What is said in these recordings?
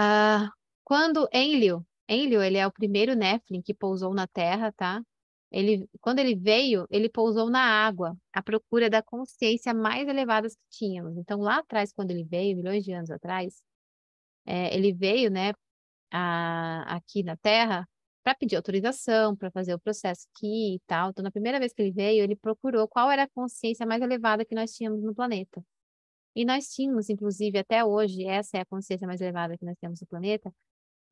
uh, quando Enlil, Enlil, ele é o primeiro Nephilim que pousou na Terra, tá? Ele, quando ele veio, ele pousou na água, à procura da consciência mais elevada que tínhamos. Então, lá atrás, quando ele veio, milhões de anos atrás, é, ele veio, né, a, aqui na Terra para pedir autorização, para fazer o processo aqui e tal. Então, na primeira vez que ele veio, ele procurou qual era a consciência mais elevada que nós tínhamos no planeta. E nós tínhamos, inclusive, até hoje, essa é a consciência mais elevada que nós temos no planeta,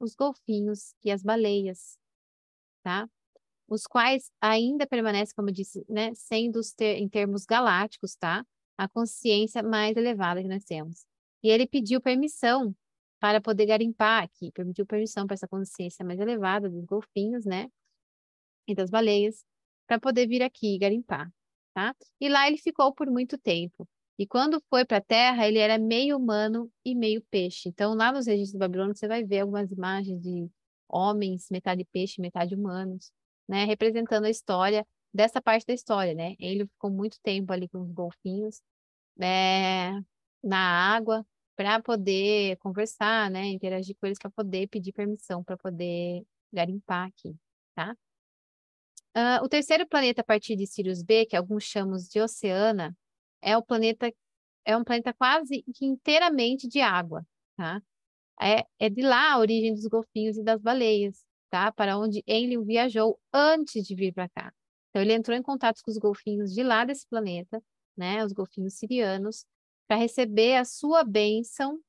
os golfinhos e as baleias, tá? Os quais ainda permanecem, como eu disse, né, sendo ter, em termos galácticos, tá? A consciência mais elevada que nós temos. E ele pediu permissão para poder garimpar aqui, permitiu permissão para essa consciência mais elevada dos golfinhos, né? E das baleias, para poder vir aqui garimpar, tá? E lá ele ficou por muito tempo. E quando foi para a Terra, ele era meio humano e meio peixe. Então, lá nos registros babilônicos, você vai ver algumas imagens de homens, metade peixe, metade humanos, né? Representando a história dessa parte da história, né? Ele ficou muito tempo ali com os golfinhos, é, na água, para poder conversar, né, interagir com eles para poder pedir permissão para poder garimpar aqui, tá? Uh, o terceiro planeta a partir de Sirius B, que alguns chamam de Oceana, é o planeta é um planeta quase inteiramente de água, tá? É, é de lá a origem dos golfinhos e das baleias, tá? Para onde Enlil viajou antes de vir para cá. Então ele entrou em contato com os golfinhos de lá desse planeta, né? Os golfinhos sirianos, para receber a sua bênção,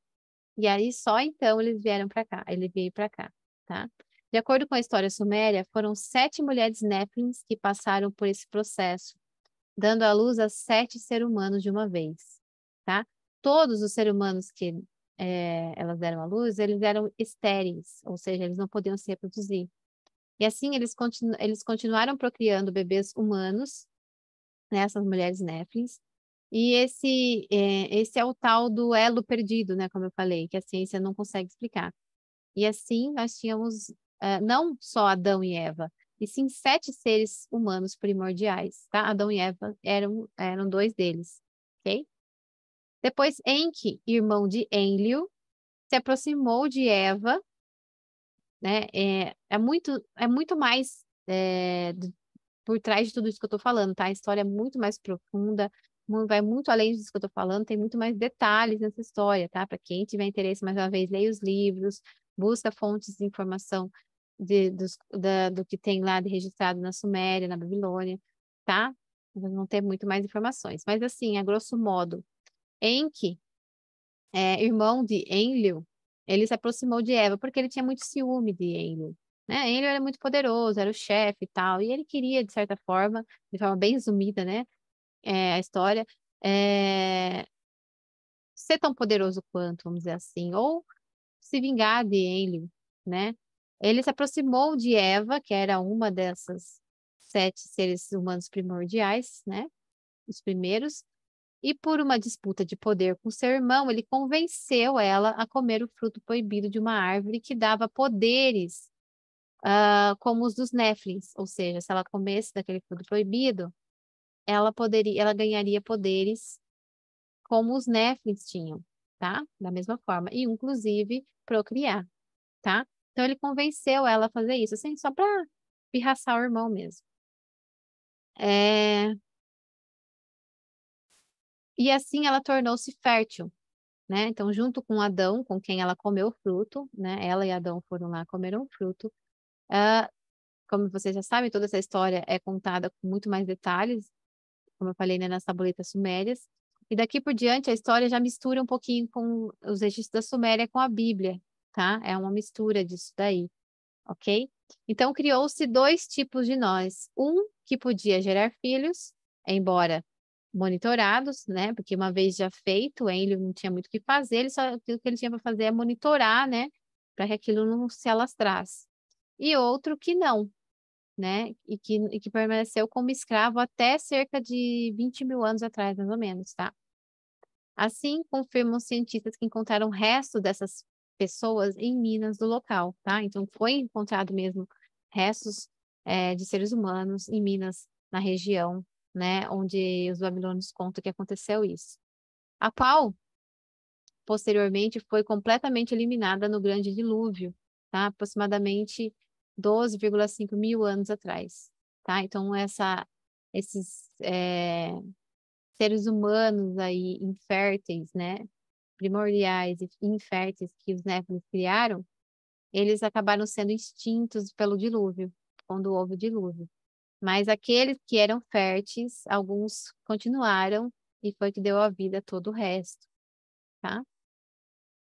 e aí só então eles vieram para cá, ele veio para cá, tá? De acordo com a história suméria, foram sete mulheres Néflins que passaram por esse processo, dando à luz a sete seres humanos de uma vez, tá? Todos os seres humanos que é, elas deram à luz, eles eram estéreis, ou seja, eles não podiam se reproduzir. E assim eles, continu eles continuaram procriando bebês humanos, né, essas mulheres Néflins, e esse é, esse é o tal do elo perdido, né, como eu falei, que a ciência não consegue explicar. E assim nós tínhamos uh, não só Adão e Eva, e sim sete seres humanos primordiais, tá? Adão e Eva eram, eram dois deles, ok? Depois Enki, irmão de Enlil, se aproximou de Eva, né? É, é muito é muito mais é, por trás de tudo isso que eu estou falando, tá? A história é muito mais profunda, vai muito além disso que eu estou falando, tem muito mais detalhes nessa história, tá? Para quem tiver interesse, mais uma vez, leia os livros, busca fontes de informação de, dos, da, do que tem lá de registrado na Suméria, na Babilônia, tá? Vão ter muito mais informações. Mas assim, a grosso modo, Enki, é, irmão de Enlil, ele se aproximou de Eva porque ele tinha muito ciúme de Enlil. Né? Enlil era muito poderoso, era o chefe e tal, e ele queria, de certa forma, de forma bem resumida, né? é, a história, é, ser tão poderoso quanto, vamos dizer assim, ou se vingar de Enlil, né? Ele se aproximou de Eva, que era uma dessas sete seres humanos primordiais, né? Os primeiros, e por uma disputa de poder com seu irmão, ele convenceu ela a comer o fruto proibido de uma árvore que dava poderes, uh, como os dos Néflins, ou seja, se ela comesse daquele fruto proibido, ela poderia, ela ganharia poderes como os Néflins tinham, tá? Da mesma forma, e inclusive procriar, tá? Então ele convenceu ela a fazer isso, assim, só para pirraçar o irmão mesmo. É... E assim ela tornou-se fértil, né? Então, junto com Adão, com quem ela comeu o fruto, né? Ela e Adão foram lá comeram o fruto. Uh, como vocês já sabem, toda essa história é contada com muito mais detalhes como eu falei, né, nas tabuletas sumérias. E daqui por diante a história já mistura um pouquinho com os registros da Suméria com a Bíblia, tá? É uma mistura disso daí, ok? Então criou-se dois tipos de nós. Um que podia gerar filhos, embora monitorados, né? Porque uma vez já feito, ele não tinha muito o que fazer, ele só o que ele tinha para fazer é monitorar, né? Para que aquilo não se alastrasse. E outro que não, né? E que, e que permaneceu como escravo até cerca de 20 mil anos atrás, mais ou menos, tá? Assim, confirmam cientistas que encontraram restos dessas pessoas em minas do local, tá? Então, foi encontrado mesmo restos é, de seres humanos em minas na região, né? Onde os babilônios contam que aconteceu isso. A qual posteriormente foi completamente eliminada no Grande Dilúvio, tá? Aproximadamente 12,5 mil anos atrás, tá? Então, essa, esses é, seres humanos aí inférteis, né? Primordiais e inférteis que os Néfilim criaram, eles acabaram sendo extintos pelo dilúvio, quando houve o dilúvio. Mas aqueles que eram férteis, alguns continuaram e foi que deu a vida a todo o resto, tá?